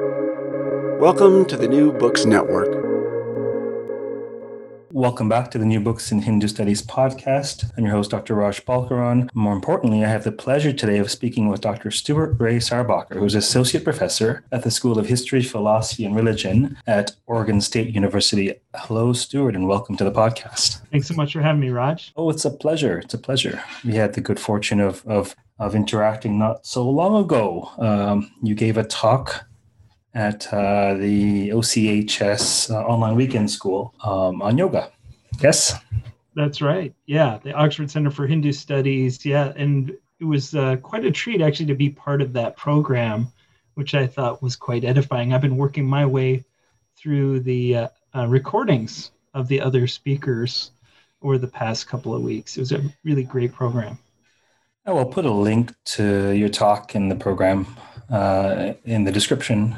Welcome to the New Books Network. Welcome back to the New Books in Hindu Studies podcast. I'm your host, Dr. Raj Balkaran. More importantly, I have the pleasure today of speaking with Dr. Stuart Ray Sarbacker, who's Associate Professor at the School of History, Philosophy, and Religion at Oregon State University. Hello, Stuart, and welcome to the podcast. Thanks so much for having me, Raj. Oh, it's a pleasure. It's a pleasure. We had the good fortune of, of, of interacting not so long ago. Um, you gave a talk at uh, the OCHS uh, online weekend school um, on yoga. Yes, that's right. Yeah, the Oxford Center for Hindu Studies. Yeah, and it was uh, quite a treat actually to be part of that program, which I thought was quite edifying. I've been working my way through the uh, uh, recordings of the other speakers over the past couple of weeks. It was a really great program. I will put a link to your talk in the program uh, in the description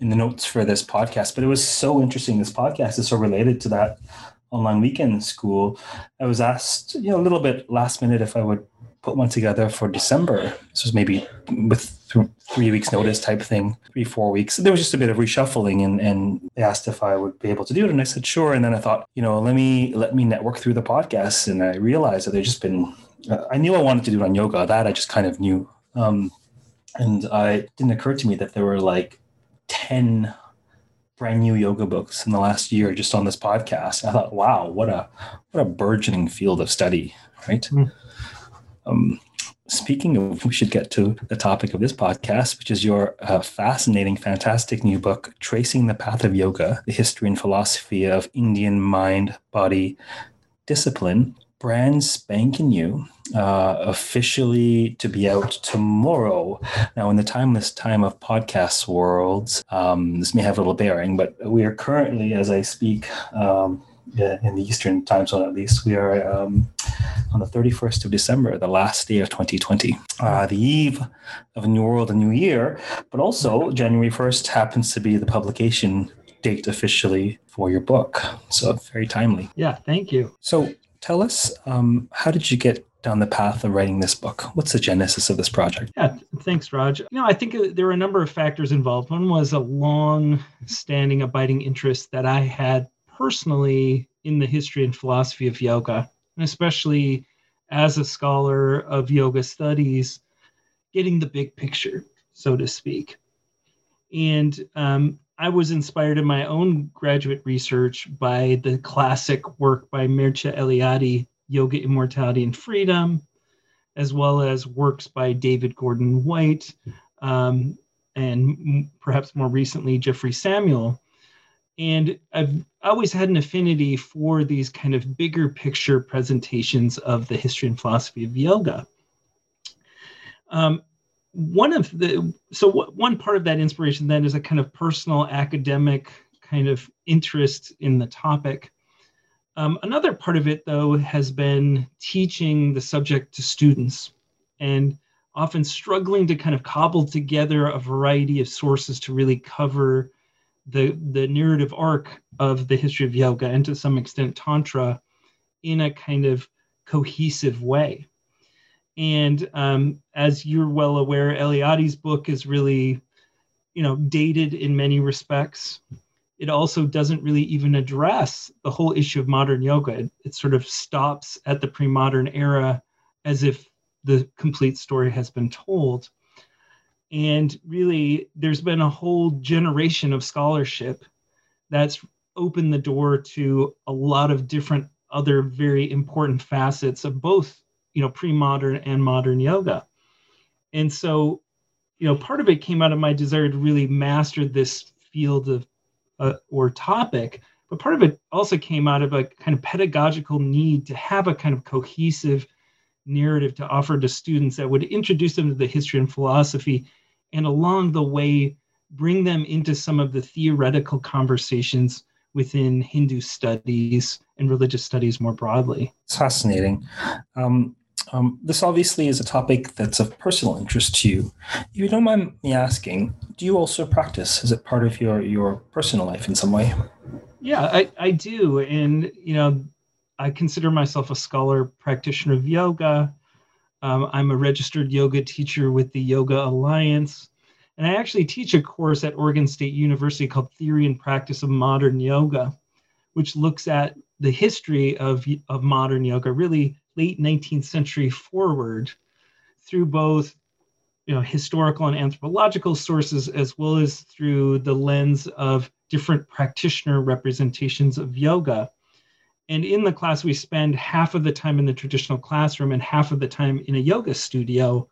in the notes for this podcast. But it was so interesting. This podcast is so related to that online weekend school. I was asked, you know, a little bit last minute if I would put one together for December. This was maybe with three weeks notice type thing, three, four weeks. There was just a bit of reshuffling and, and they asked if I would be able to do it. And I said, sure. And then I thought, you know, let me, let me network through the podcast. And I realized that there's just been, uh, I knew I wanted to do it on yoga. That I just kind of knew. Um, and I it didn't occur to me that there were like 10 brand new yoga books in the last year just on this podcast. I thought, wow, what a what a burgeoning field of study, right? Mm. Um, speaking of, we should get to the topic of this podcast, which is your uh, fascinating, fantastic new book, Tracing the Path of Yoga: The History and Philosophy of Indian Mind Body Discipline brand spanking new, uh, officially to be out tomorrow. Now, in the timeless time of podcast worlds, um, this may have a little bearing, but we are currently, as I speak, um, in the Eastern time zone at least, we are um, on the 31st of December, the last day of 2020, uh, the eve of a new world, a new year, but also January 1st happens to be the publication date officially for your book. So very timely. Yeah, thank you. So tell us um, how did you get down the path of writing this book? What's the genesis of this project? Yeah, thanks, Raj. You know, I think uh, there were a number of factors involved. One was a long standing, abiding interest that I had personally in the history and philosophy of yoga, and especially as a scholar of yoga studies, getting the big picture, so to speak. And um, I was inspired in my own graduate research by the classic work by Mircea Eliade, Yoga, Immortality, and Freedom, as well as works by David Gordon White, um, and perhaps more recently, Jeffrey Samuel. And I've always had an affinity for these kind of bigger picture presentations of the history and philosophy of yoga. Um, one of the so one part of that inspiration then is a kind of personal academic kind of interest in the topic. Um, another part of it though has been teaching the subject to students and often struggling to kind of cobble together a variety of sources to really cover the the narrative arc of the history of yoga and to some extent tantra in a kind of cohesive way and um, as you're well aware, Eliade's book is really, you know, dated in many respects. It also doesn't really even address the whole issue of modern yoga. It, it sort of stops at the pre-modern era as if the complete story has been told. And really, there's been a whole generation of scholarship that's opened the door to a lot of different other very important facets of both you know pre-modern and modern yoga and so you know part of it came out of my desire to really master this field of uh, or topic but part of it also came out of a kind of pedagogical need to have a kind of cohesive narrative to offer to students that would introduce them to the history and philosophy and along the way bring them into some of the theoretical conversations within Hindu studies and religious studies more broadly. It's fascinating. Um, um, this obviously is a topic that's of personal interest to you. If you don't mind me asking, do you also practice? Is it part of your your personal life in some way? Yeah, I, I do. And, you know, I consider myself a scholar practitioner of yoga. Um, I'm a registered yoga teacher with the Yoga Alliance. And I actually teach a course at Oregon State University called Theory and Practice of Modern Yoga, which looks at the history of, of modern yoga, really late 19th century forward, through both you know, historical and anthropological sources, as well as through the lens of different practitioner representations of yoga. And in the class, we spend half of the time in the traditional classroom and half of the time in a yoga studio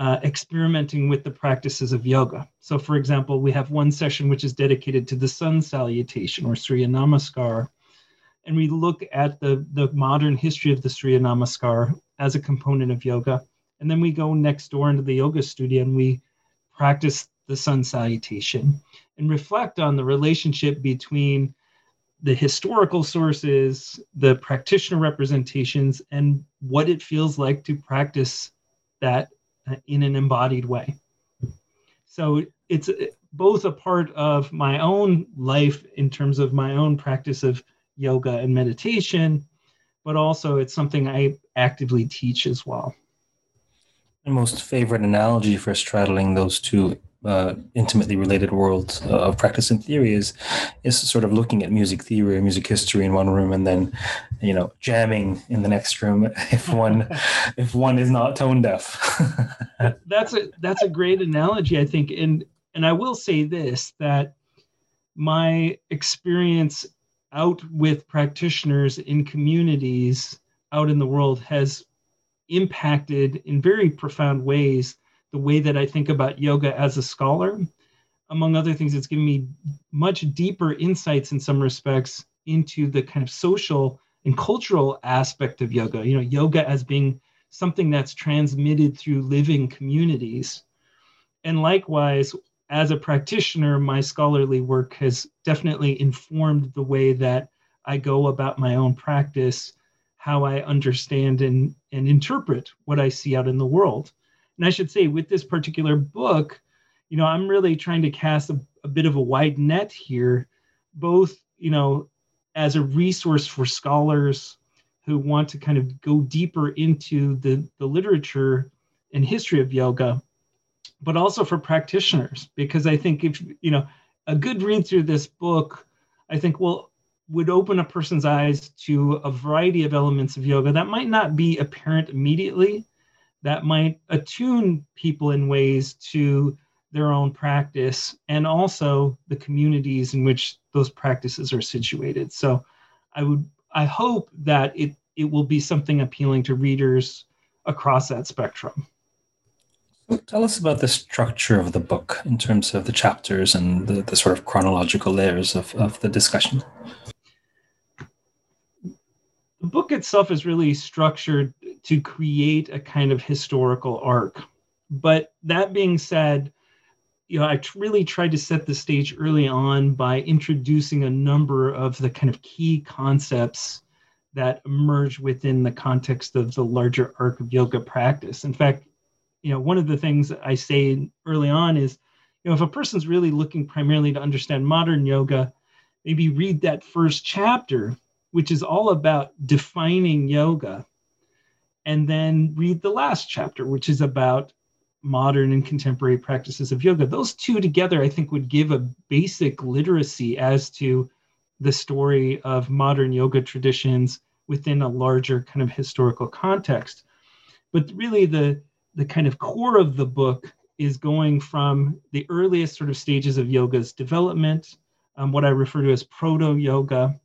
uh, experimenting with the practices of yoga. So, for example, we have one session which is dedicated to the sun salutation or Surya Namaskar. And we look at the, the modern history of the Surya Namaskar as a component of yoga. And then we go next door into the yoga studio and we practice the sun salutation and reflect on the relationship between the historical sources, the practitioner representations, and what it feels like to practice that uh, in an embodied way. So it's uh, both a part of my own life in terms of my own practice of yoga and meditation, but also it's something I actively teach as well. My most favorite analogy for straddling those two uh, intimately related worlds uh, of practice and theory is is sort of looking at music theory or music history in one room and then you know jamming in the next room if one if one is not tone deaf that's a that's a great analogy i think and and i will say this that my experience out with practitioners in communities out in the world has impacted in very profound ways the way that I think about yoga as a scholar. Among other things, it's given me much deeper insights in some respects into the kind of social and cultural aspect of yoga. You know, yoga as being something that's transmitted through living communities. And likewise, as a practitioner, my scholarly work has definitely informed the way that I go about my own practice, how I understand and, and interpret what I see out in the world. And I should say, with this particular book, you know, I'm really trying to cast a, a bit of a wide net here, both, you know, as a resource for scholars who want to kind of go deeper into the, the literature and history of yoga, but also for practitioners, because I think if, you know, a good read through this book, I think will would open a person's eyes to a variety of elements of yoga that might not be apparent immediately, that might attune people in ways to their own practice and also the communities in which those practices are situated. So I would I hope that it it will be something appealing to readers across that spectrum. Tell us about the structure of the book in terms of the chapters and the, the sort of chronological layers of, of the discussion. The book itself is really structured to create a kind of historical arc. But that being said, you know, I really tried to set the stage early on by introducing a number of the kind of key concepts that emerge within the context of the larger arc of yoga practice. In fact, you know, one of the things I say early on is, you know, if a person's really looking primarily to understand modern yoga, maybe read that first chapter, which is all about defining yoga and then read the last chapter, which is about modern and contemporary practices of yoga. Those two together, I think, would give a basic literacy as to the story of modern yoga traditions within a larger kind of historical context. But really, the, the kind of core of the book is going from the earliest sort of stages of yoga's development, um, what I refer to as proto yoga,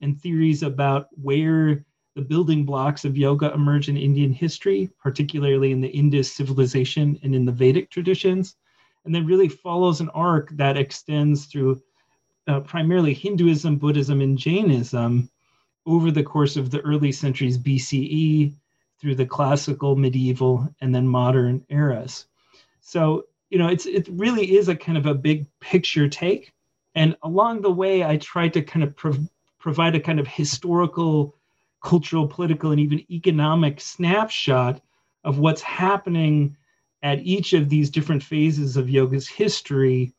and theories about where the building blocks of yoga emerge in Indian history, particularly in the Indus civilization and in the Vedic traditions, and then really follows an arc that extends through uh, primarily Hinduism, Buddhism, and Jainism over the course of the early centuries BCE through the classical, medieval, and then modern eras. So, you know, it's it really is a kind of a big picture take. And along the way, I tried to kind of prov- provide a kind of historical cultural, political, and even economic snapshot of what's happening at each of these different phases of yoga's history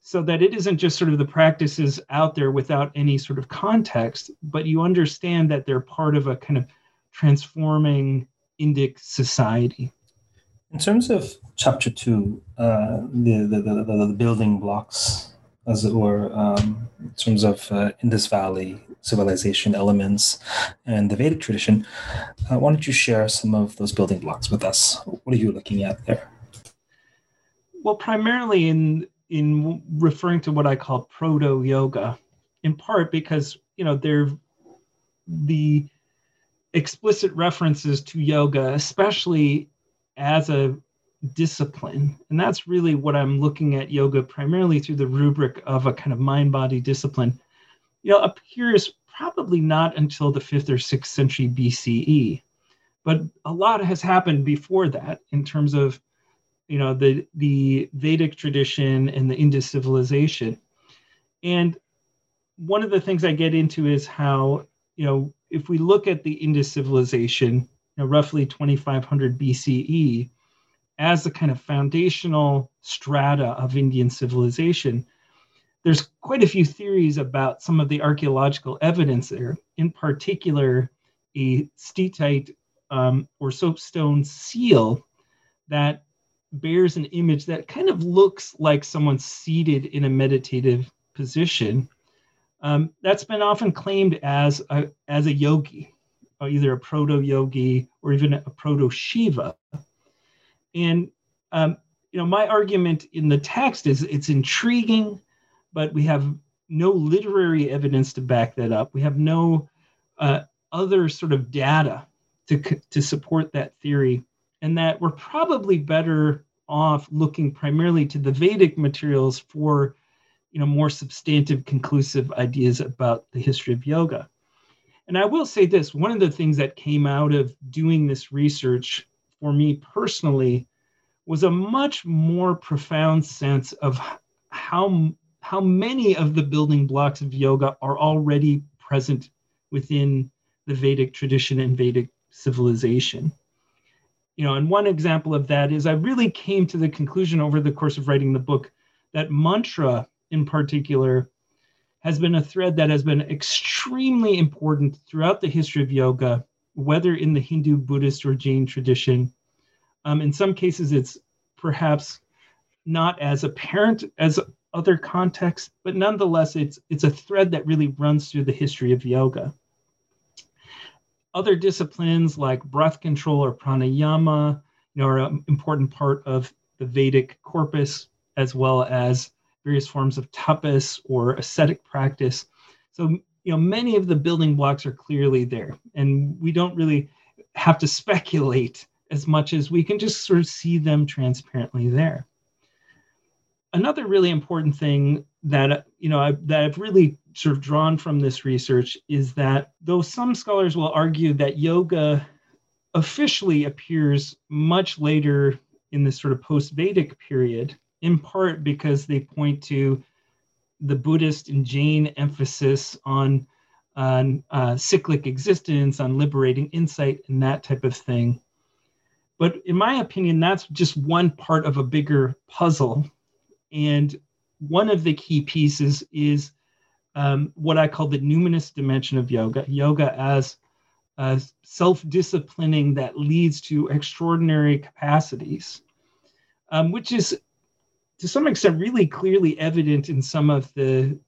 so that it isn't just sort of the practices out there without any sort of context, but you understand that they're part of a kind of transforming Indic society. In terms of chapter two, uh, the, the, the, the, building blocks, as it were, um, in terms of uh, Indus Valley civilization elements and the Vedic tradition, uh, why don't you share some of those building blocks with us? What are you looking at there? Well, primarily in in referring to what I call proto yoga, in part because you know they're the explicit references to yoga, especially as a discipline. And that's really what I'm looking at yoga primarily through the rubric of a kind of mind body discipline. You know, appears probably not until the fifth or sixth century BCE. But a lot has happened before that in terms of, you know, the, the Vedic tradition and the Indus civilization. And one of the things I get into is how, you know, if we look at the Indus civilization, you know, roughly 2500 BCE, as the kind of foundational strata of Indian civilization, there's quite a few theories about some of the archaeological evidence there, in particular, a steatite um, or soapstone seal that bears an image that kind of looks like someone seated in a meditative position um, that's been often claimed as a, as a yogi, uh, either a proto yogi or even a proto Shiva. And um, you know, my argument in the text is it's intriguing, but we have no literary evidence to back that up. We have no uh, other sort of data to to support that theory, and that we're probably better off looking primarily to the Vedic materials for you know more substantive conclusive ideas about the history of yoga. And i will say this one of the things that came out of doing this research for me personally was a much more profound sense of how how many of the building blocks of yoga are already present within the vedic tradition and vedic civilization. You know and one example of that is i really came to the conclusion over the course of writing the book that mantra in particular has been a thread that has been extremely important throughout the history of yoga, whether in the Hindu, Buddhist, or Jain tradition. Um, in some cases, it's perhaps not as apparent as other contexts, but nonetheless, it's it's a thread that really runs through the history of yoga. Other disciplines like breath control or pranayama, you know, are an important part of the Vedic corpus, as well as various forms of tapas or ascetic practice. So, you know, many of the building blocks are clearly there, and we don't really have to speculate as much as we can just sort of see them transparently there. Another really important thing that you know I, that I've really sort of drawn from this research is that though some scholars will argue that yoga officially appears much later in this sort of post-Vedic period, in part because they point to the Buddhist and Jain emphasis on, on uh, cyclic existence, on liberating insight, and that type of thing. But in my opinion, that's just one part of a bigger puzzle. And one of the key pieces is um, what I call the numinous dimension of yoga yoga as self disciplining that leads to extraordinary capacities, um, which is to some extent really clearly evident in some of the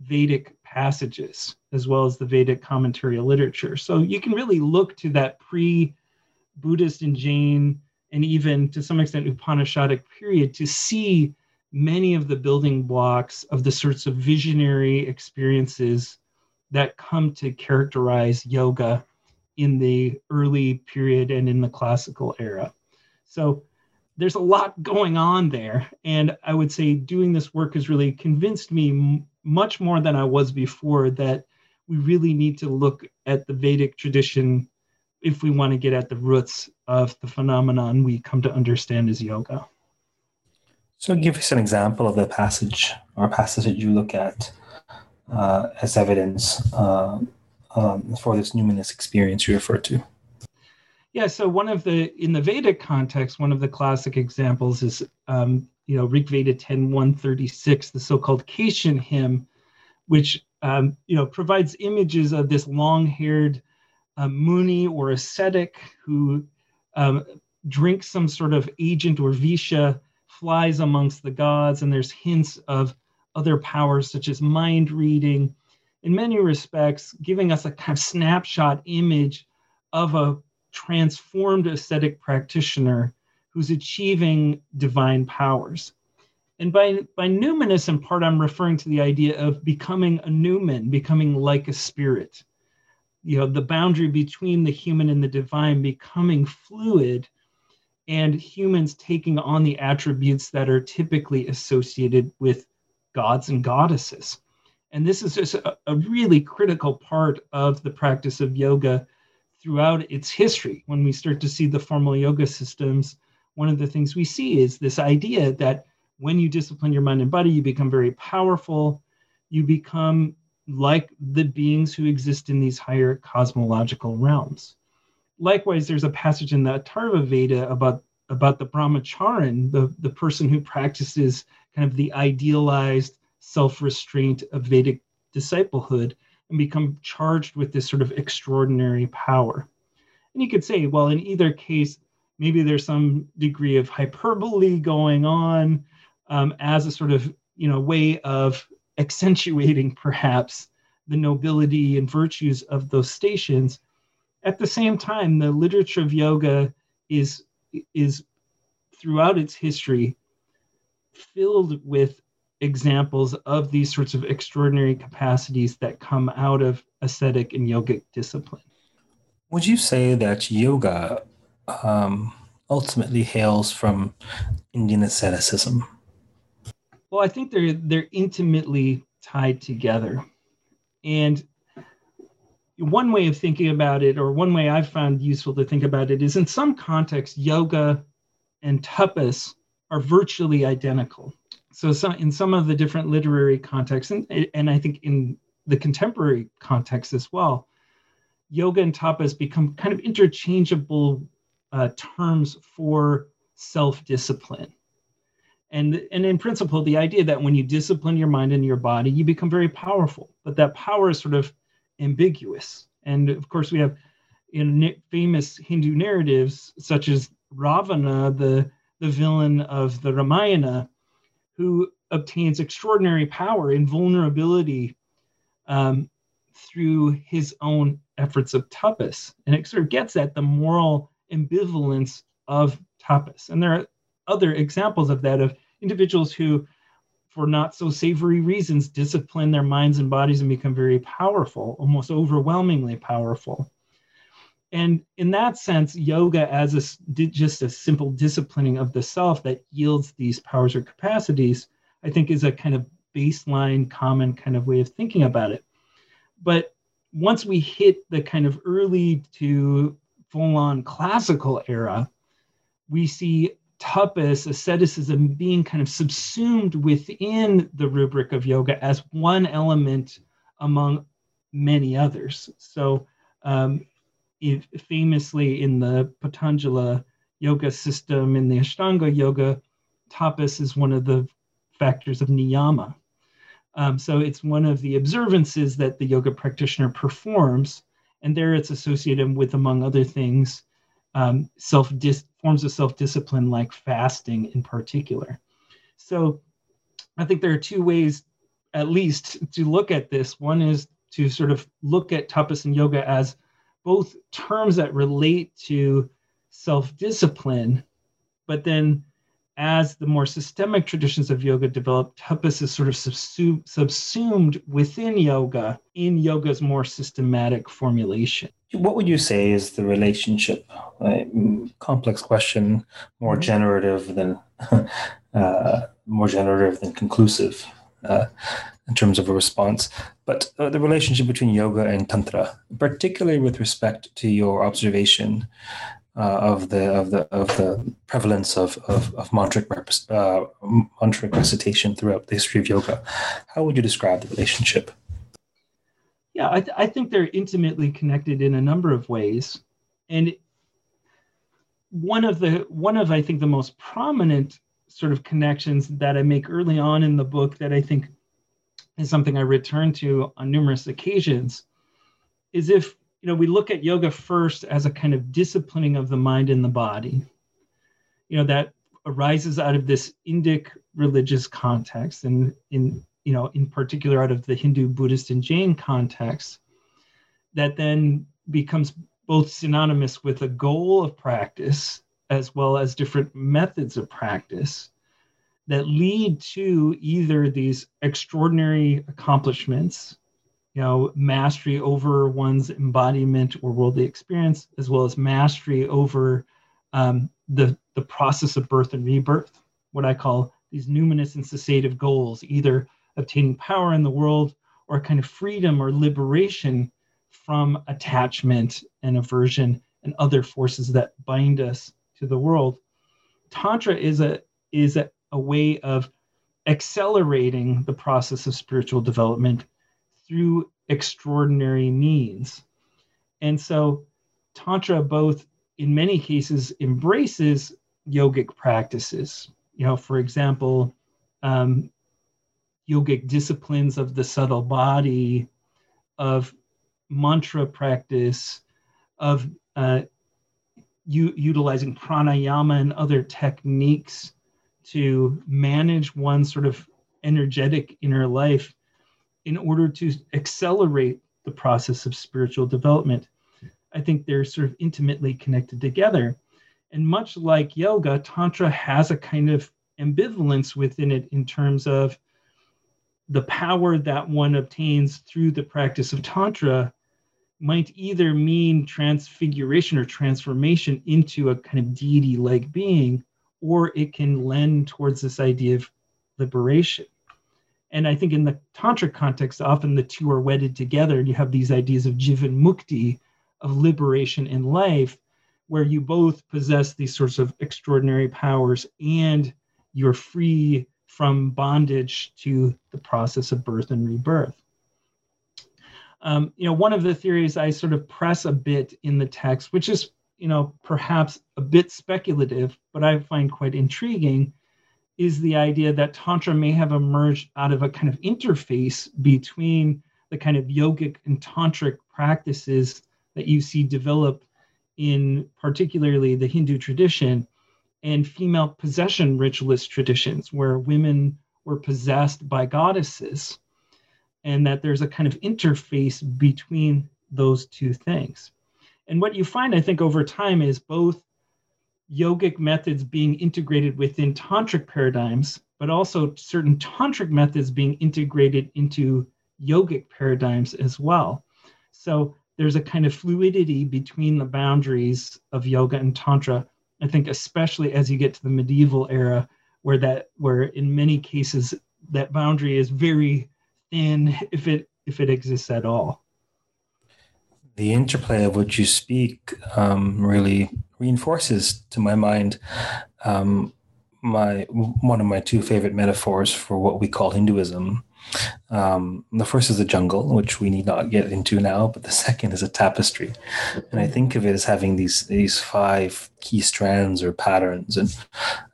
Vedic passages as well as the Vedic commentary literature. So you can really look to that pre Buddhist and Jain and even to some extent Upanishadic period to see many of the building blocks of the sorts of visionary experiences that come to characterize yoga in the early period and in the classical era. So there's a lot going on there. And I would say doing this work has really convinced me m- much more than I was before that we really need to look at the Vedic tradition if we want to get at the roots of the phenomenon we come to understand as yoga. So, give us an example of the passage or passage that you look at uh, as evidence uh, um, for this numinous experience you refer to. Yeah, so one of the in the Vedic context, one of the classic examples is um, you know Rig Veda 10 136, the so-called Keshin hymn, which um, you know provides images of this long-haired uh, Muni or ascetic who um, drinks some sort of agent or visha, flies amongst the gods, and there's hints of other powers such as mind reading. In many respects, giving us a kind of snapshot image of a transformed ascetic practitioner who's achieving divine powers. And by, by numinous, in part, I'm referring to the idea of becoming a numen, becoming like a spirit. You know, the boundary between the human and the divine becoming fluid, and humans taking on the attributes that are typically associated with gods and goddesses. And this is just a, a really critical part of the practice of yoga throughout its history. When we start to see the formal yoga systems, one of the things we see is this idea that when you discipline your mind and body, you become very powerful. You become like the beings who exist in these higher cosmological realms. Likewise, there's a passage in the Atharva Veda about, about the brahmacharin, the, the person who practices kind of the idealized self restraint of Vedic disciplehood and become charged with this sort of extraordinary power. And you could say, well, in either case, maybe there's some degree of hyperbole going on um, as a sort of you know way of accentuating perhaps the nobility and virtues of those stations at the same time the literature of yoga is is throughout its history filled with examples of these sorts of extraordinary capacities that come out of ascetic and yogic discipline would you say that yoga um, ultimately hails from indian asceticism well, I think they're they're intimately tied together. And one way of thinking about it, or one way I've found useful to think about it, is in some contexts, yoga and tapas are virtually identical. So some, in some of the different literary contexts, and, and I think in the contemporary context as well, yoga and tapas become kind of interchangeable uh, terms for self-discipline. And and in principle the idea that when you discipline your mind and your body you become very powerful but that power is sort of ambiguous. And of course we have in famous hindu narratives such as ravana the the villain of the ramayana who obtains extraordinary power invulnerability um, through his own efforts of tapas. And it sort of gets at the moral ambivalence of tapas. And there are other examples of that of individuals who for not so savory reasons discipline their minds and bodies and become very powerful almost overwhelmingly powerful and in that sense yoga as a just a simple disciplining of the self that yields these powers or capacities i think is a kind of baseline common kind of way of thinking about it but once we hit the kind of early to full on classical era we see tapas, asceticism being kind of subsumed within the rubric of yoga as one element among many others. So, um, famously in the Patanjala yoga system, in the Ashtanga yoga, tapas is one of the factors of niyama. Um, so it's one of the observances that the yoga practitioner performs, and there it's associated with, among other things, um, self forms of self discipline like fasting in particular. So I think there are two ways, at least, to look at this. One is to sort of look at tapas and yoga as both terms that relate to self discipline, but then as the more systemic traditions of yoga develop, tapas is sort of subsumed, subsumed within yoga in yoga's more systematic formulation. What would you say is the relationship? Right? Complex question, more mm-hmm. generative than uh, more generative than conclusive uh, in terms of a response. But uh, the relationship between yoga and tantra, particularly with respect to your observation uh, of the of the of the prevalence of of, of mantric uh, mantric recitation throughout the history of yoga. How would you describe the relationship? Yeah, I, th- I think they're intimately connected in a number of ways, and one of the one of I think the most prominent sort of connections that I make early on in the book that I think is something I return to on numerous occasions is if you know, we look at yoga first as a kind of disciplining of the mind and the body. you know, that arises out of this Indic religious context, and in you know, in particular out of the Hindu, Buddhist, and Jain context, that then becomes both synonymous with a goal of practice as well as different methods of practice that lead to either these extraordinary accomplishments, you know, mastery over one's embodiment or worldly experience, as well as mastery over um, the, the process of birth and rebirth, what I call these numinous and cessative goals, either obtaining power in the world or kind of freedom or liberation from attachment and aversion and other forces that bind us to the world. Tantra is a is a, a way of accelerating the process of spiritual development through extraordinary means. And so Tantra both in many cases embraces yogic practices. You know, for example, um, yogic disciplines of the subtle body, of mantra practice, of uh, u- utilizing pranayama and other techniques to manage one sort of energetic inner life in order to accelerate the process of spiritual development. I think they're sort of intimately connected together. And much like yoga, Tantra has a kind of ambivalence within it in terms of the power that one obtains through the practice of Tantra might either mean transfiguration or transformation into a kind of deity like being, or it can lend towards this idea of liberation. And I think in the Tantric context, often the two are wedded together. And you have these ideas of jivan mukti, of liberation in life, where you both possess these sorts of extraordinary powers and you're free from bondage to the process of birth and rebirth. Um, you know, one of the theories I sort of press a bit in the text, which is, you know, perhaps a bit speculative, but I find quite intriguing, is the idea that Tantra may have emerged out of a kind of interface between the kind of yogic and tantric practices that you see develop in particularly the Hindu tradition and female possession ritualist traditions where women were possessed by goddesses and that there's a kind of interface between those two things. And what you find, I think, over time is both yogic methods being integrated within tantric paradigms, but also certain tantric methods being integrated into yogic paradigms as well. So there's a kind of fluidity between the boundaries of yoga and tantra. I think especially as you get to the medieval era, where that where in many cases that boundary is very thin if it if it exists at all. The interplay of which you speak um, really reinforces, to my mind, um, my one of my two favorite metaphors for what we call Hinduism. Um, the first is the jungle, which we need not get into now, but the second is a tapestry, and I think of it as having these these five key strands or patterns, and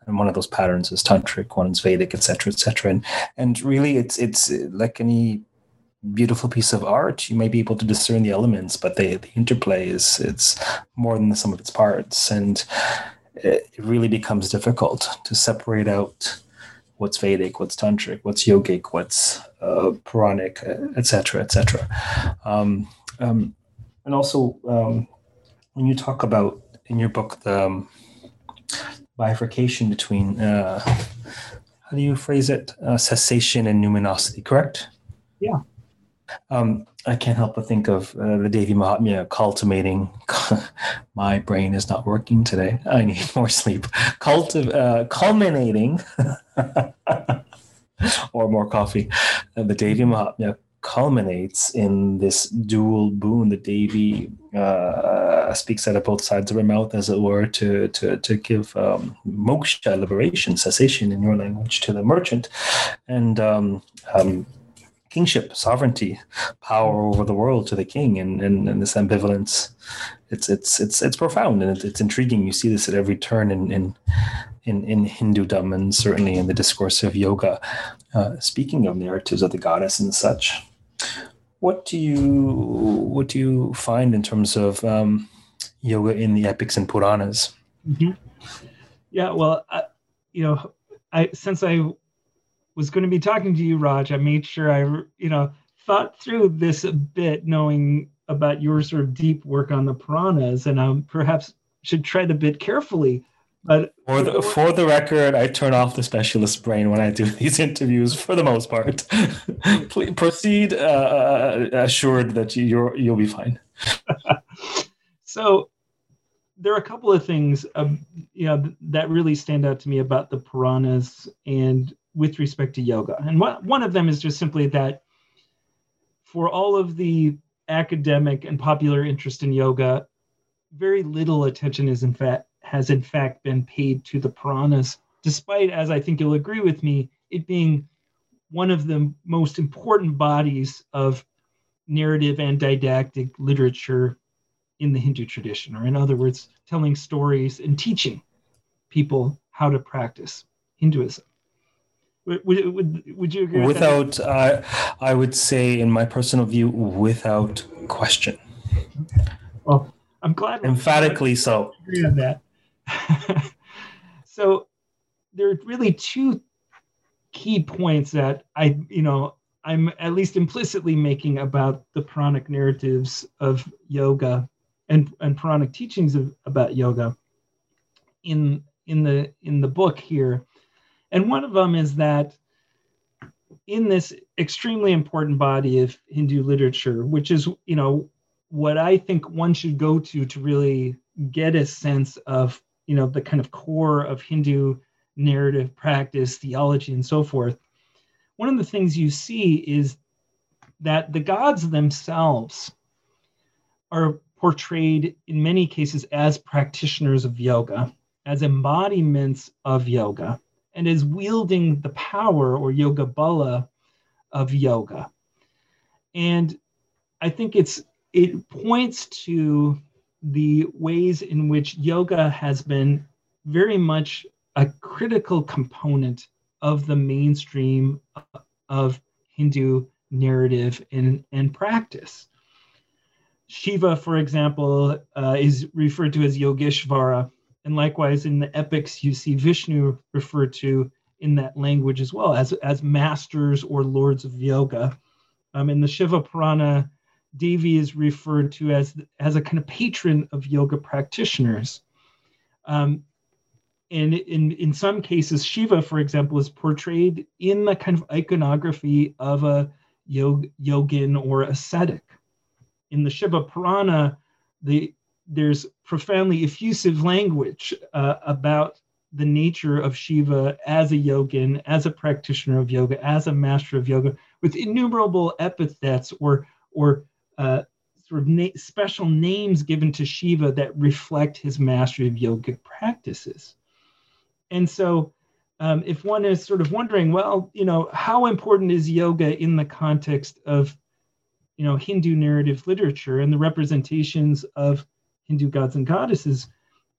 and one of those patterns is tantric, one is Vedic, etc., etc. And and really, it's it's like any beautiful piece of art. You may be able to discern the elements, but the the interplay is it's more than the sum of its parts, and it really becomes difficult to separate out what's Vedic, what's tantric, what's yogic, what's uh, Puranic, etc., etc. Um, um, and also, um, when you talk about in your book the um, bifurcation between uh, how do you phrase it uh, cessation and numinosity correct yeah um, I can't help but think of uh, the Devi Mahatmya cultivating. My brain is not working today. I need more sleep. Cultiv- uh, culminating, or more coffee. Uh, the Devi Mahatmya culminates in this dual boon. The Devi uh, speaks out of both sides of her mouth, as it were, to to to give um, moksha, liberation, cessation in your language, to the merchant, and um, um, kingship, sovereignty, power over the world to the king, and, and, and this ambivalence. It's it's it's it's profound and it's, intriguing. You see this at every turn in in in, in Hindudom and certainly in the discourse of yoga. Uh, speaking of narratives of the goddess and such, what do you what do you find in terms of um, yoga in the epics and Puranas? Mm-hmm. Yeah, well, I, you know, I since I was going to be talking to you, Raj, I made sure I, you know, thought through this a bit, knowing about your sort of deep work on the Puranas, and um, perhaps should tread a bit carefully. But for the for the record, I turn off the specialist brain when I do these interviews for the most part. Please proceed, uh, uh, assured that you're you'll be fine. so there are a couple of things um, you know that really stand out to me about the Puranas and with respect to yoga. And one, one of them is just simply that for all of the academic and popular interest in yoga, very little attention is in fact has in fact been paid to the Puranas, despite, as I think you'll agree with me, it being one of the most important bodies of narrative and didactic literature in the Hindu tradition, or in other words, telling stories and teaching people how to practice Hinduism. Would, would, would you agree? Without, uh, I would say, in my personal view, without question. Well, I'm glad. Emphatically so. Agree on that. so there are really two key points that I, you know, I'm at least implicitly making about the Puranic narratives of yoga and, and Puranic teachings of, about yoga in in the in the book here. And one of them is that in this extremely important body of Hindu literature, which is, you know, what I think one should go to to really get a sense of, you know, the kind of core of Hindu narrative practice, theology, and so forth. One of the things you see is that the gods themselves are portrayed in many cases as practitioners of yoga, as embodiments of yoga, and as wielding the power or yoga bala of yoga. And I think it's it points to the ways in which yoga has been very much a critical component of the mainstream of Hindu narrative and, and practice. Shiva, for example, uh, is referred to as Yogeshvara. And likewise, in the epics, you see Vishnu referred to in that language as well as, as masters or lords of yoga. Um, in the Shiva Purana, Devi is referred to as, as a kind of patron of yoga practitioners. Um, and in, in some cases, Shiva, for example, is portrayed in the kind of iconography of a yog, yogin or ascetic in the Shiva Purana, the, there's profoundly effusive language uh, about the nature of Shiva as a yogin, as a practitioner of yoga, as a master of yoga, with innumerable epithets or or uh, sort of na- special names given to Shiva that reflect his mastery of yogic practices. And so, um, if one is sort of wondering, well, you know, how important is yoga in the context of you know Hindu narrative literature and the representations of Hindu gods and goddesses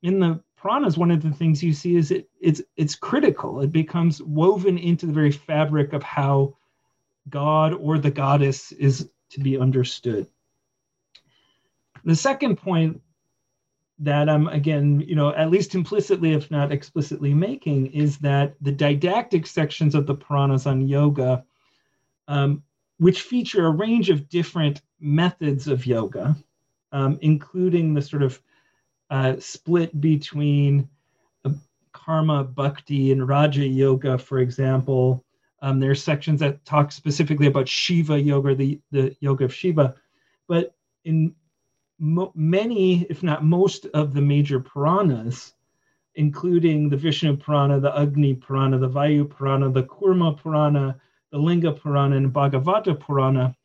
in the Puranas, one of the things you see is it it's it's critical. It becomes woven into the very fabric of how God or the goddess is to be understood. The second point that I'm again, you know, at least implicitly, if not explicitly making, is that the didactic sections of the Puranas on yoga um, which feature a range of different methods of yoga, um, including the sort of uh, split between uh, karma, bhakti, and raja yoga, for example. Um, there are sections that talk specifically about Shiva yoga, the, the yoga of Shiva. But in mo- many, if not most, of the major Puranas, including the Vishnu Purana, the Agni Purana, the Vayu Purana, the Kurma Purana, the Linga Purana and Bhagavata Purana,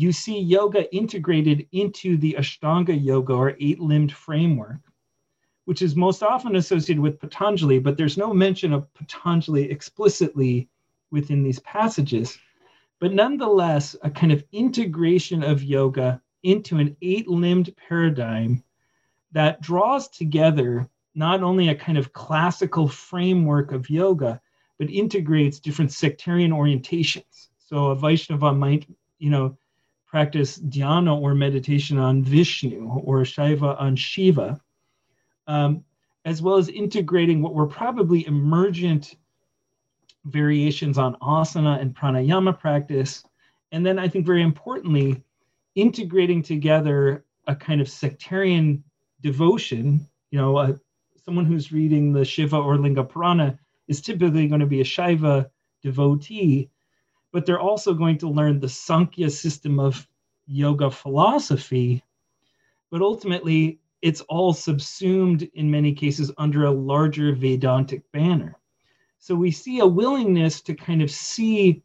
you see yoga integrated into the Ashtanga yoga or eight limbed framework, which is most often associated with Patanjali, but there's no mention of Patanjali explicitly within these passages. But nonetheless, a kind of integration of yoga into an eight limbed paradigm that draws together not only a kind of classical framework of yoga, but integrates different sectarian orientations. So a Vaishnava might, you know, practice dhyana or meditation on Vishnu or Shaiva on Shiva, um, as well as integrating what were probably emergent variations on asana and pranayama practice. And then I think very importantly, integrating together a kind of sectarian devotion. You know, uh, someone who's reading the Shiva or Linga Purana is typically going to be a Shaiva devotee, but they're also going to learn the Sankhya system of yoga philosophy. But ultimately, it's all subsumed in many cases under a larger Vedantic banner. So we see a willingness to kind of see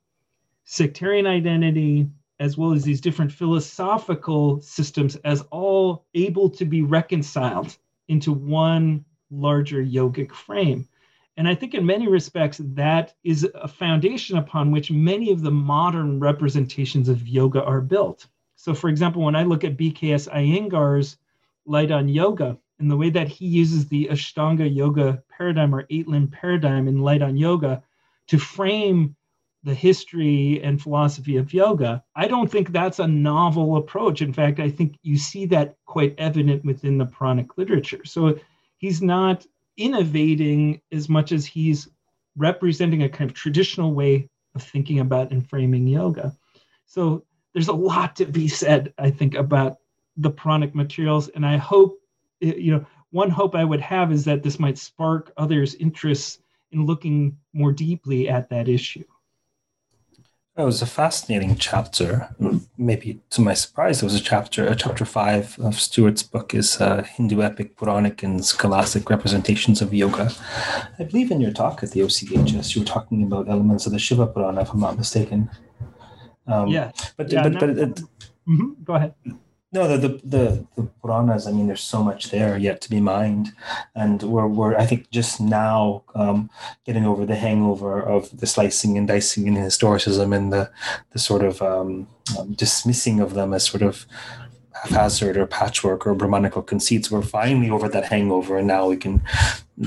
sectarian identity as well as these different philosophical systems as all able to be reconciled into one larger yogic frame. And I think in many respects, that is a foundation upon which many of the modern representations of yoga are built. So, for example, when I look at BKS Iyengar's light on yoga and the way that he uses the Ashtanga yoga paradigm or eight limb paradigm in light on yoga to frame the history and philosophy of yoga, I don't think that's a novel approach. In fact, I think you see that quite evident within the Puranic literature. So he's not innovating as much as he's representing a kind of traditional way of thinking about and framing yoga. So there's a lot to be said, I think, about the Puranic materials. And I hope, you know, one hope I would have is that this might spark others' interests in looking more deeply at that issue. It was a fascinating chapter. Maybe to my surprise, it was a chapter. A chapter five of Stuart's book is uh, Hindu epic, Puranic, and scholastic representations of yoga. I believe in your talk at the OCHS, you were talking about elements of the Shiva Purana, if I'm not mistaken. Um, yeah, but yeah, but, no, but it, mm-hmm. go ahead. No, the, the the the Puranas. I mean, there's so much there yet to be mined, and we're we're I think just now um, getting over the hangover of the slicing and dicing and historicism and the the sort of um, um, dismissing of them as sort of haphazard or patchwork or Brahmanical conceits. We're finally over that hangover, and now we can.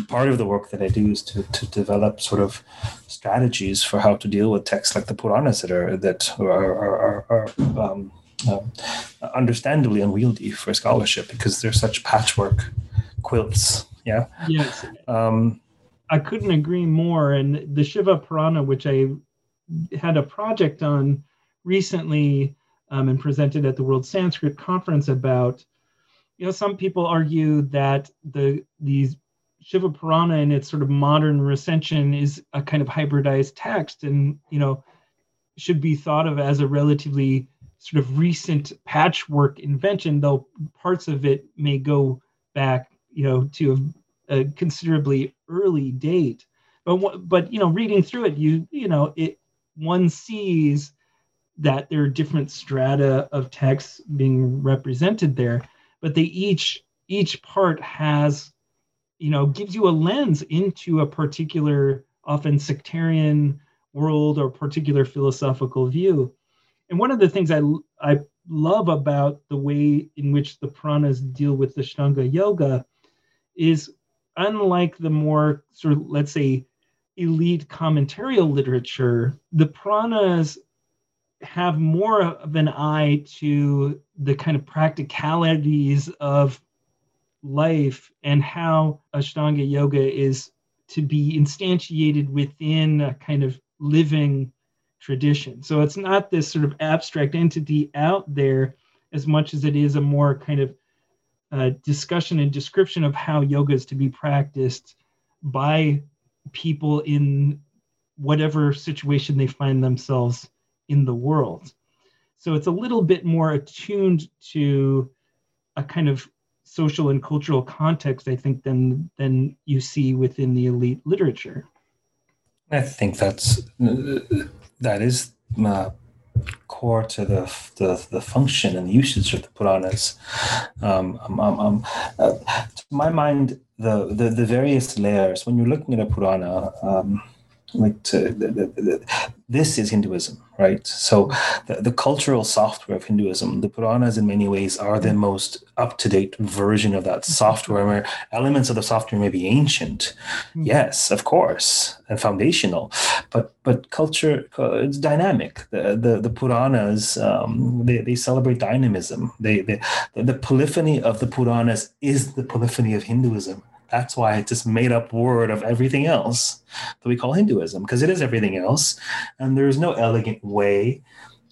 Part of the work that I do is to to develop sort of strategies for how to deal with texts like the Puranas that are that are are, are, are um, um, understandably unwieldy for scholarship because they're such patchwork quilts. Yeah. Yes. Um, I couldn't agree more. And the Shiva Purana, which I had a project on recently um, and presented at the World Sanskrit Conference about, you know, some people argue that the these Shiva Purana in its sort of modern recension is a kind of hybridized text and, you know, should be thought of as a relatively sort of recent patchwork invention, though parts of it may go back, you know, to a, a considerably early date. But but you know, reading through it, you you know, it one sees that there are different strata of text being represented there, but they each each part has, you know, gives you a lens into a particular, often sectarian world or particular philosophical view and one of the things I I love about the way in which the Puranas deal with the Ashtanga yoga is unlike the more sort of let's say elite commentarial literature, the Puranas have more of an eye to the kind of practicalities of life and how Ashtanga yoga is to be instantiated within a kind of living tradition. So it's not this sort of abstract entity out there as much as it is a more kind of uh, discussion and description of how yoga is to be practiced by people in whatever situation they find themselves in the world. So it's a little bit more attuned to a kind of social and cultural context, I think, than than you see within the elite literature. I think that's that is uh, core to the, the, the function and the usage of the Puranas. Um, um, um, um, uh, to my mind, the, the the various layers when you're looking at a Purana. Like to, the, the, this is Hinduism, right? So the, the cultural software of Hinduism, the Puranas in many ways are the most up-to-date version of that software where elements of the software may be ancient. Mm-hmm. Yes, of course, and foundational, but but culture it's dynamic. The the, the Puranas um, they, they celebrate dynamism. They, they the, the polyphony of the Puranas is the polyphony of Hinduism That's why it's this made up word of everything else that we call Hinduism, because it is everything else. And there's no elegant way.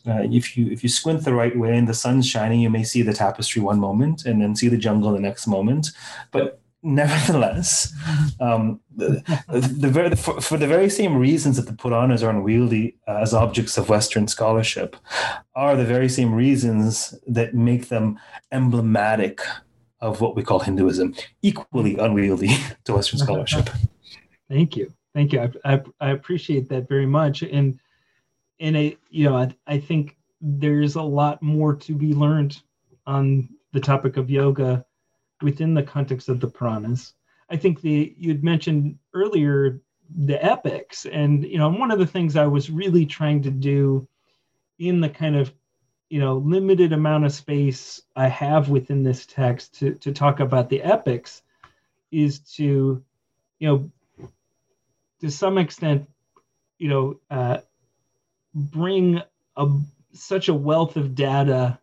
Uh, if you if you squint the right way and the sun's shining, you may see the tapestry one moment and then see the jungle the next moment. But nevertheless, um, the, the, very, for, for, the very same reasons that the Puranas are unwieldy uh, as objects of Western scholarship, are the very same reasons that make them emblematic of what we call Hinduism, equally unwieldy to Western scholarship. Thank you, thank you. I, I, I appreciate that very much, and and I you know I, I think there's a lot more to be learned on the topic of yoga within the context of the Puranas. I think the you'd mentioned earlier the epics, and you know one of the things I was really trying to do in the kind of you know limited amount of space I have within this text to to talk about the epics is to you know to some extent you know uh, bring a such a wealth of data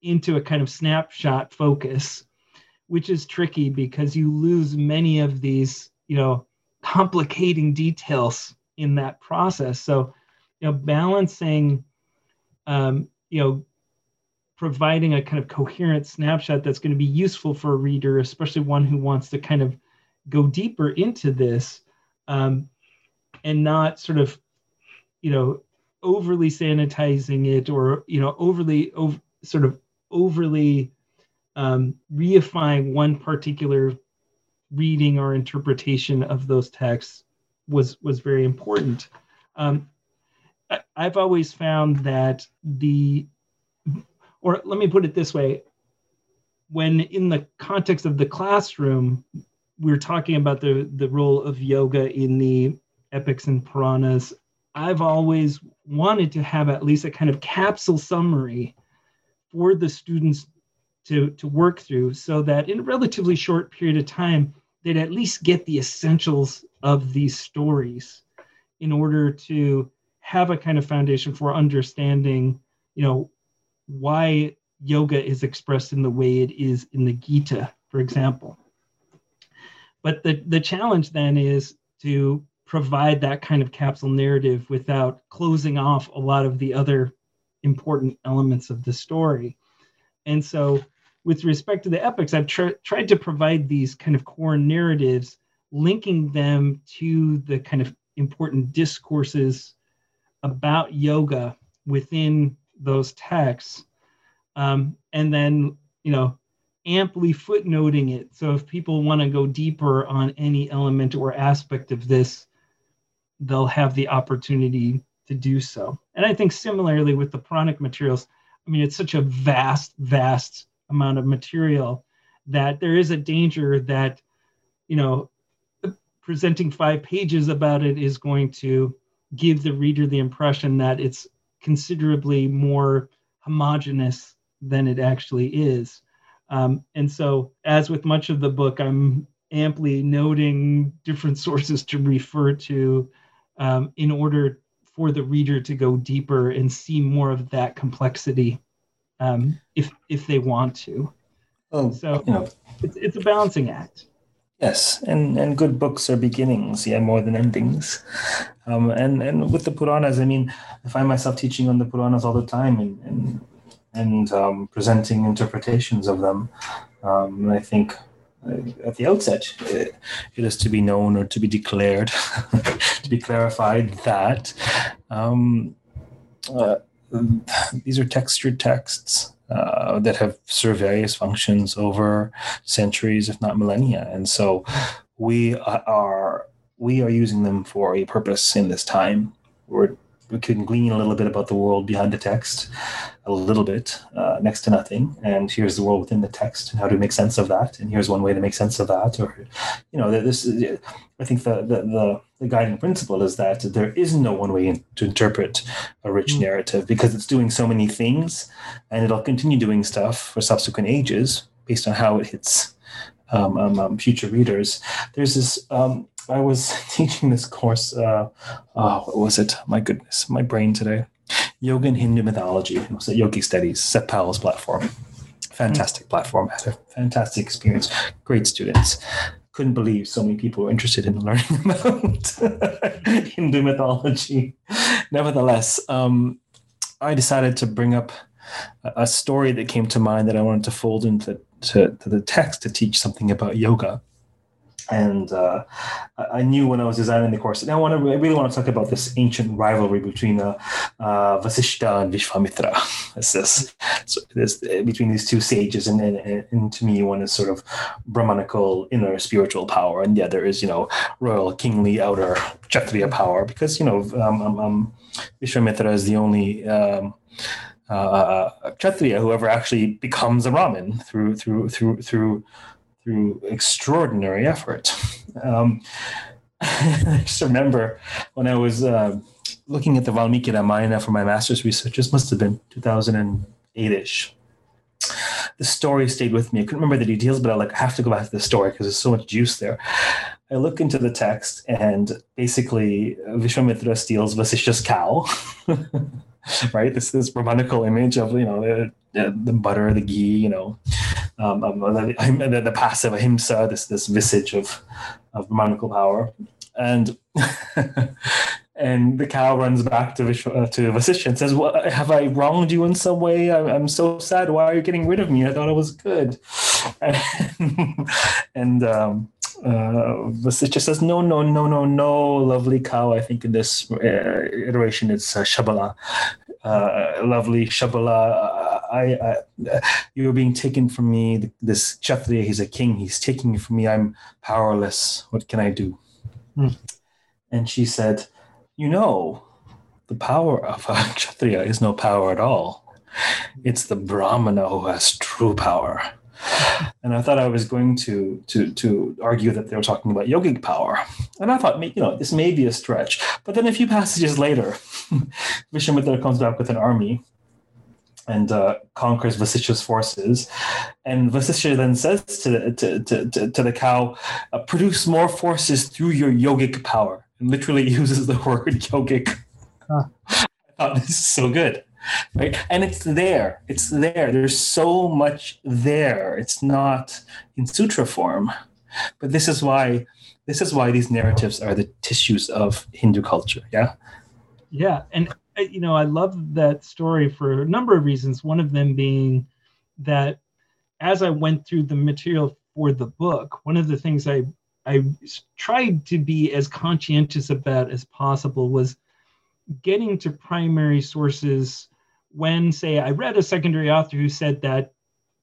into a kind of snapshot focus which is tricky because you lose many of these you know complicating details in that process. So you know balancing um, you know, providing a kind of coherent snapshot that's going to be useful for a reader, especially one who wants to kind of go deeper into this um, and not sort of, you know, overly sanitizing it or, you know, overly, over, sort of overly um, reifying one particular reading or interpretation of those texts was was very important. Um, I've always found that the, or let me put it this way, when in the context of the classroom, we're talking about the, the role of yoga in the epics and Puranas, I've always wanted to have at least a kind of capsule summary for the students to, to work through so that in a relatively short period of time, they'd at least get the essentials of these stories in order to have a kind of foundation for understanding, you know, why yoga is expressed in the way it is in the Gita, for example. But the, the challenge then is to provide that kind of capsule narrative without closing off a lot of the other important elements of the story. And so, with respect to the epics, I've tr- tried to provide these kind of core narratives, linking them to the kind of important discourses about yoga within those texts um, and then you know amply footnoting it. So if people want to go deeper on any element or aspect of this they'll have the opportunity to do so. And i think similarly with the Puranic materials i mean it's such a vast vast amount of material that there is a danger that you know presenting five pages about it is going to give the reader the impression that it's considerably more homogenous than it actually is. Um, and so, as with much of the book, I'm amply noting different sources to refer to um, in order for the reader to go deeper and see more of that complexity um, if if they want to. Oh, so you know. it's, it's a balancing act. Yes, and, and good books are beginnings, yeah, more than endings. Um, and and with the Puranas, I mean, I find myself teaching on the Puranas all the time and and, and um, presenting interpretations of them. Um, and I think uh, at the outset, it, it is to be known or to be declared, to be clarified that um, uh, these are textured texts uh, that have served various functions over centuries, if not millennia. And so we are we are using them for a purpose in this time. We're we can glean a little bit about the world behind the text, a little bit, uh, next to nothing. And here's the world within the text, and how to make sense of that. And here's one way to make sense of that. Or, you know, this. Is, I think the, the the, the guiding principle is that there is no one way in, to interpret a rich mm. narrative because it's doing so many things, and it'll continue doing stuff for subsequent ages based on how it hits um, um, um, future readers. There's this um, I was teaching this course. Uh, oh, what was it? My goodness, my brain today. Yoga and Hindu mythology. It was at Yogic Studies, Seth Powell's platform. Fantastic platform. Had a fantastic experience. Great students. couldn't believe so many people were interested in learning about Hindu mythology. Nevertheless, um, I decided to bring up a, story that came to mind that I wanted to fold into to, to the text to teach something about yoga and uh, I knew when I was designing the course. Now, I want to, I really want to talk about this ancient rivalry between uh, uh, Vasishta and Vishwamitra. It's this, so this between these two sages, and, and, and to me, one is sort of Brahmanical inner spiritual power, and the other is you know royal kingly outer Kshatriya power. Because you know um, um, um, Vishwamitra is the only. Um, uh, Kshatriya who ever actually becomes a Brahmin through through through through through extraordinary effort. Um, I just remember when I was uh, looking at the Valmiki Ramayana for my master's research, this must have been 2008 ish. The story stayed with me. I couldn't remember the details, but I like have to go back to the story because there's so much juice there. I look into the text, and basically Vishwamitra steals Vasishta's cow. right? This this Brahmanical image of you know the, the butter, the ghee, you know, um, um, the, the, passive ahimsa, this this visage of of Brahmanical power, and and the cow runs back to Vishwa, uh, to Vasishtha and says, "What have I wronged you in some way? I'm, I'm, so sad. Why are you getting rid of me? I thought I was good." And, and um, uh, Vasishtha says, "No, no, no, no, no, lovely cow. I think in this uh, iteration it's uh, Shabala, uh, lovely Shabala. I, I, you're being taken from me. This Kshatriya, he's a king. He's taking you from me. I'm powerless. What can I do?" Hmm. And she said, "You know, the power of a Kshatriya is no power at all. It's the Brahmana who has true power." and I thought I was going to to to argue that they were talking about yogic power, and I thought, you know, this may be a stretch. But then a few passages later, Vishwamitra comes back with an army and uh, conquers Vasishta's forces, and Vasishta then says to to to, to, to the cow, uh, "Produce more forces through your yogic power," and literally uses the word yogic. Huh. I thought this is so good right? And it's there. It's there. There's so much there. It's not in sutra form. But this is why this is why these narratives are the tissues of hindu culture yeah? Yeah and you know i love that story for a number of reasons one of them being that as i went through the material for the book one of the things i i tried to be as conscientious about as possible was getting to primary sources when, say, I read a secondary author who said that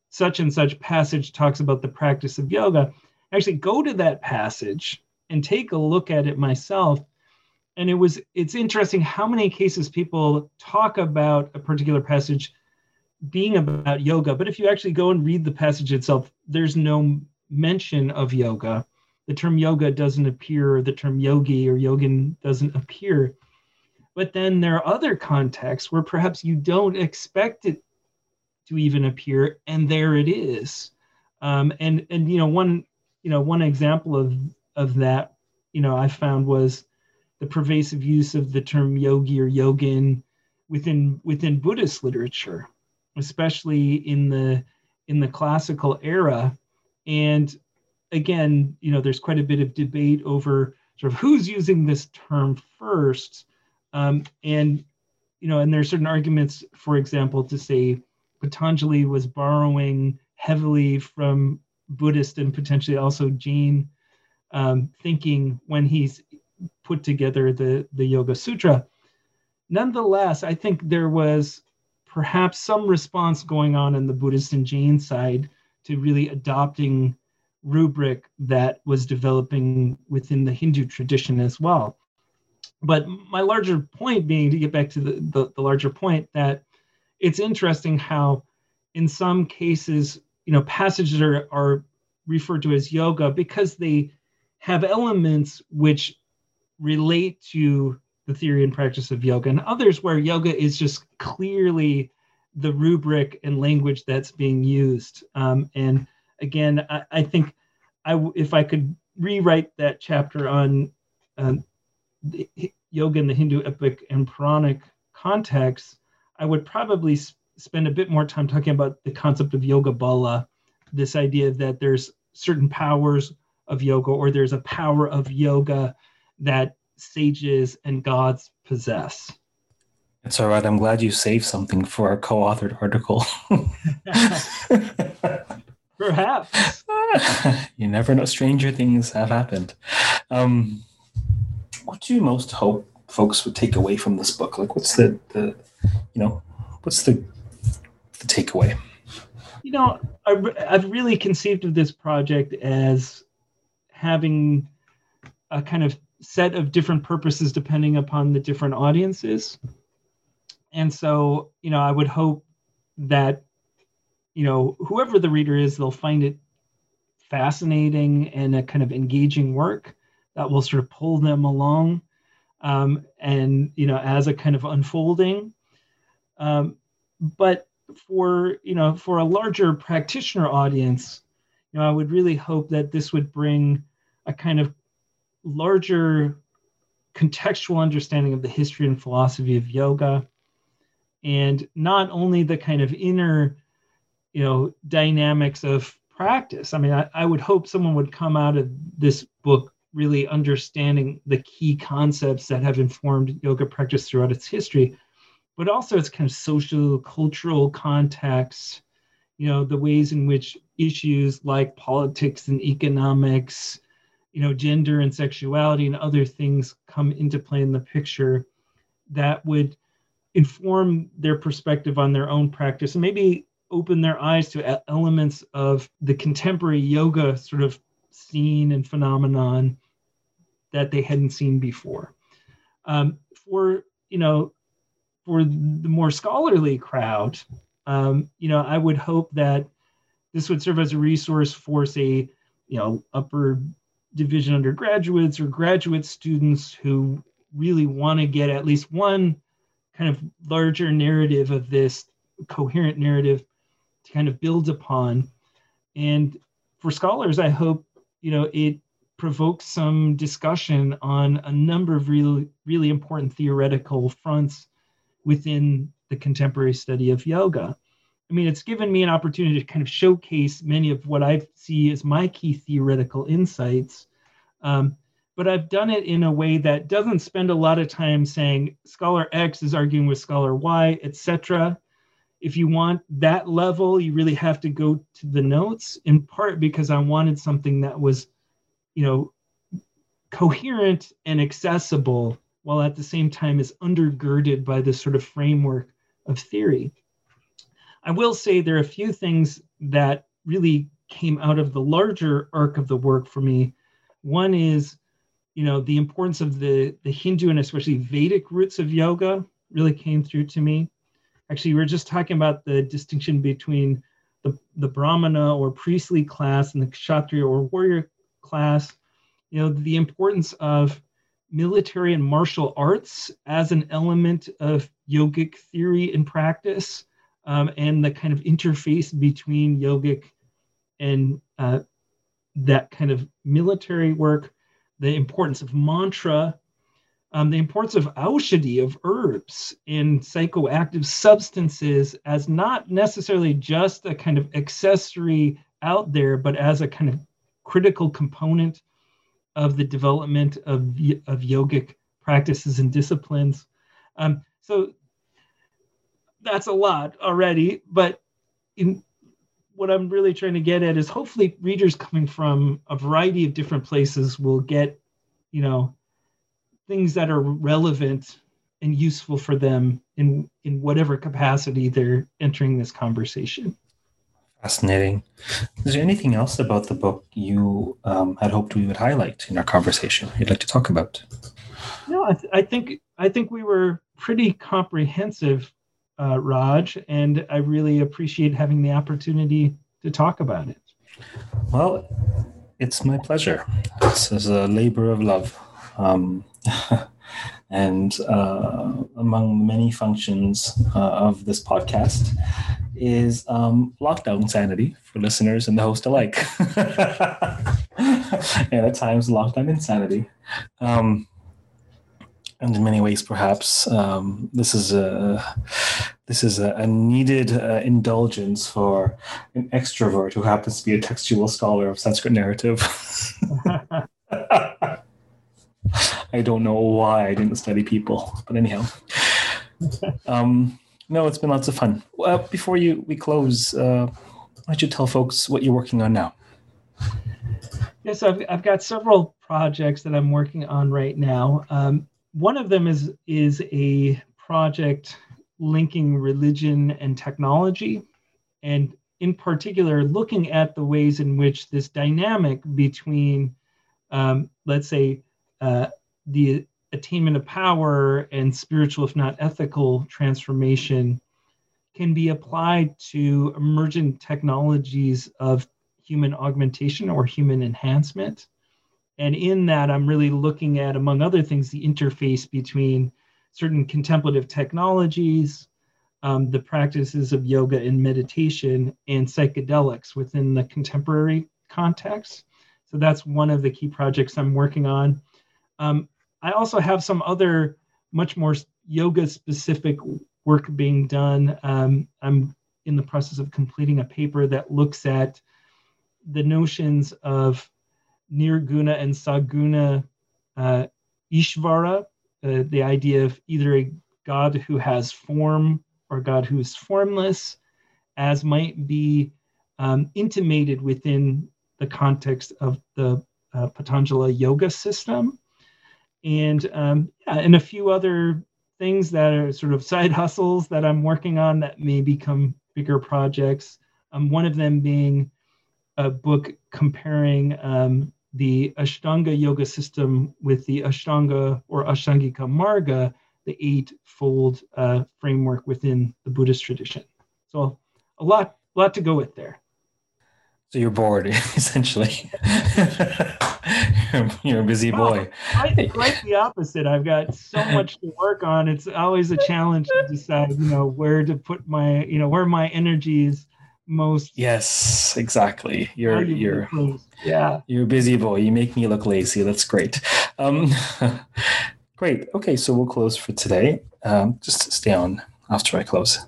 such and such passage talks about the practice of yoga, actually go to that passage and take a look at it myself. And it was it's interesting how many cases people talk about a particular passage being about yoga, but if you actually go and read the passage itself, there's no mention of yoga. The term yoga doesn't appear, the term yogi or yogin doesn't appear. But then there are other contexts where perhaps you don't expect it to even appear, and there it is. Um, and and you know one you know one example of of that you know I found was the pervasive use of the term yogi or yogin within within Buddhist literature, especially in the in the classical era. And again, you know, there's quite a bit of debate over sort of who's using this term first. Um, and you know, and there are certain arguments, for example, to say Patanjali was borrowing heavily from Buddhist and potentially also Jain um, thinking when he's put together the the Yoga Sutra. Nonetheless, I think there was perhaps some response going on in the Buddhist and Jain side to really adopting rubric that was developing within the Hindu tradition as well but my larger point being to get back to the, the, the, larger point that it's interesting how in some cases you know passages are, are referred to as yoga because they have elements which relate to the theory and practice of yoga and others where yoga is just clearly the rubric and language that's being used. Um, and again I, I, think I, if i could rewrite that chapter on uh, yoga in the Hindu epic and Puranic context, I would probably sp- spend a bit more time talking about the concept of yoga bala, this idea that there's certain powers of yoga, or there's a power of yoga that sages and gods possess. That's all right. I'm glad you saved something for our co-authored article. Perhaps. you never know. Stranger things have happened. Um, what do you most hope folks would take away from this book? Like, what's the, the you know, what's the the takeaway? You know, I, I've really conceived of this project as having a kind of set of different purposes depending upon the different audiences. And so, you know, I would hope that, you know, whoever the reader is, they'll find it fascinating and a kind of engaging work that will sort of pull them along. Um, and, you know, as a kind of unfolding. Um, but for, you know, for a larger practitioner audience, you know, I would really hope that this would bring a kind of larger contextual understanding of the history and philosophy of yoga and not only the kind of inner you know dynamics of practice. I mean I, I, would hope someone would come out of this book really understanding the key concepts that have informed yoga practice throughout its history but also its kind of social cultural context you know the ways in which issues like politics and economics you know gender and sexuality and other things come into play in the picture that would inform their perspective on their own practice and maybe open their eyes to elements of the contemporary yoga sort of scene and phenomenon that they hadn't seen before. Um, for you know, for the more scholarly crowd, um, you know, I would hope that this would serve as a resource for, say, you know, upper division undergraduates or graduate students who really want to get at least one kind of larger narrative of this coherent narrative to kind of build upon. And for scholars, I hope you know it provokes some discussion on a number of really really important theoretical fronts within the contemporary study of yoga. I mean, it's given me an opportunity to kind of showcase many of what I see as my key theoretical insights. Um, but I've done it in a way that doesn't spend a lot of time saying scholar X is arguing with scholar Y, etc. If you want that level, you really have to go to the notes, in part because I wanted something that was, you know, coherent and accessible while at the same time is undergirded by this sort of framework of theory. I will say there are a few things that really came out of the larger arc of the work for me. One is you know the importance of the the hindu and especially vedic roots of yoga really came through to me. Actually we were just talking about the distinction between the, the brahmana or priestly class and the kshatriya or warrior class. You know the importance of military and martial arts as an element of yogic theory and practice um, and the kind of interface between yogic and uh, that kind of military work the importance of mantra, um, the importance of aushadhi, of herbs in psychoactive substances as not necessarily just a kind of accessory out there, but as a kind of critical component of the development of, of yogic practices and disciplines. Um, so that's a lot already, but in, what I'm really trying to get at is hopefully readers coming from a variety of different places will get, you know, things that are relevant and useful for them in in whatever capacity they're entering this conversation. Fascinating. Is there anything else about the book you um, had hoped we would highlight in our conversation? You'd like to talk about? No, I, th- I think I think we were pretty comprehensive uh, Raj, and I really appreciate having the opportunity to talk about it. Well, it's my pleasure. This is a labor of love. Um, and uh, among the many functions uh, of this podcast is um, lockdown sanity for listeners and the host alike. and at times, lockdown insanity. Um, and in many ways, perhaps um, this is a this is a, a needed uh, indulgence for an extrovert who happens to be a textual scholar of Sanskrit narrative. I don't know why I didn't study people, but anyhow. Um, no, it's been lots of fun. Uh, before you we close, uh, why don't you tell folks what you're working on now? Yes, I've, I've got several projects that I'm working on right now. Um, one of them is is a project linking religion and technology, and in particular, looking at the ways in which this dynamic between, um, let's say, uh, the attainment of power and spiritual, if not ethical, transformation can be applied to emergent technologies of human augmentation or human enhancement. And in that, I'm really looking at, among other things, the interface between certain contemplative technologies, um, the practices of yoga and meditation, and psychedelics within the contemporary context. So that's one of the key projects I'm working on. Um, I also have some other much more yoga specific work being done. Um, I'm in the process of completing a paper that looks at the notions of nirguna and saguna uh, ishvara, uh, the idea of either a God who has form or God who is formless, as might be um, intimated within the context of the uh, Patanjala yoga system and um, yeah, and a few other things that are sort of side hustles that I'm working on that may become bigger projects. Um, one of them being a book comparing um, the Ashtanga yoga system with the Ashtanga or Ashtangika Marga, the eightfold uh, framework within the Buddhist tradition. So a lot, a lot to go with there. So you're bored, essentially. you're, a busy boy. quite, quite the opposite. I've got so much to work on. It's always a challenge to decide, you know, where to put my, you know, where my energy is most. Yes, exactly. You're you're yeah. You're a busy boy. You make me look lazy. That's great. Um, great. Okay, so we'll close for today. Um, just stay on after I close.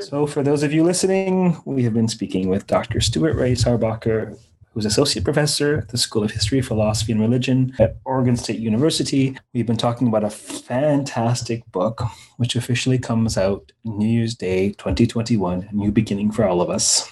So, for those of you listening, we have been speaking with Dr. Stuart Ray Sarbacker, who's associate professor at the School of History, Philosophy, and Religion at Oregon State University. We've been talking about a fantastic book, which officially comes out New Year's Day 2021, a new beginning for all of us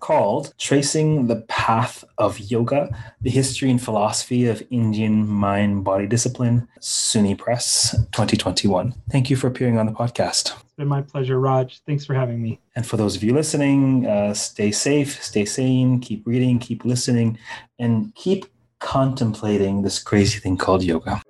called Tracing the Path of Yoga, the History and Philosophy of Indian Mind Body Discipline, SUNY Press 2021. Thank you for appearing on the podcast. Been my pleasure, Raj. Thanks for having me. And for those of you listening, uh, stay safe, stay sane, keep reading, keep listening, and keep contemplating this crazy thing called yoga.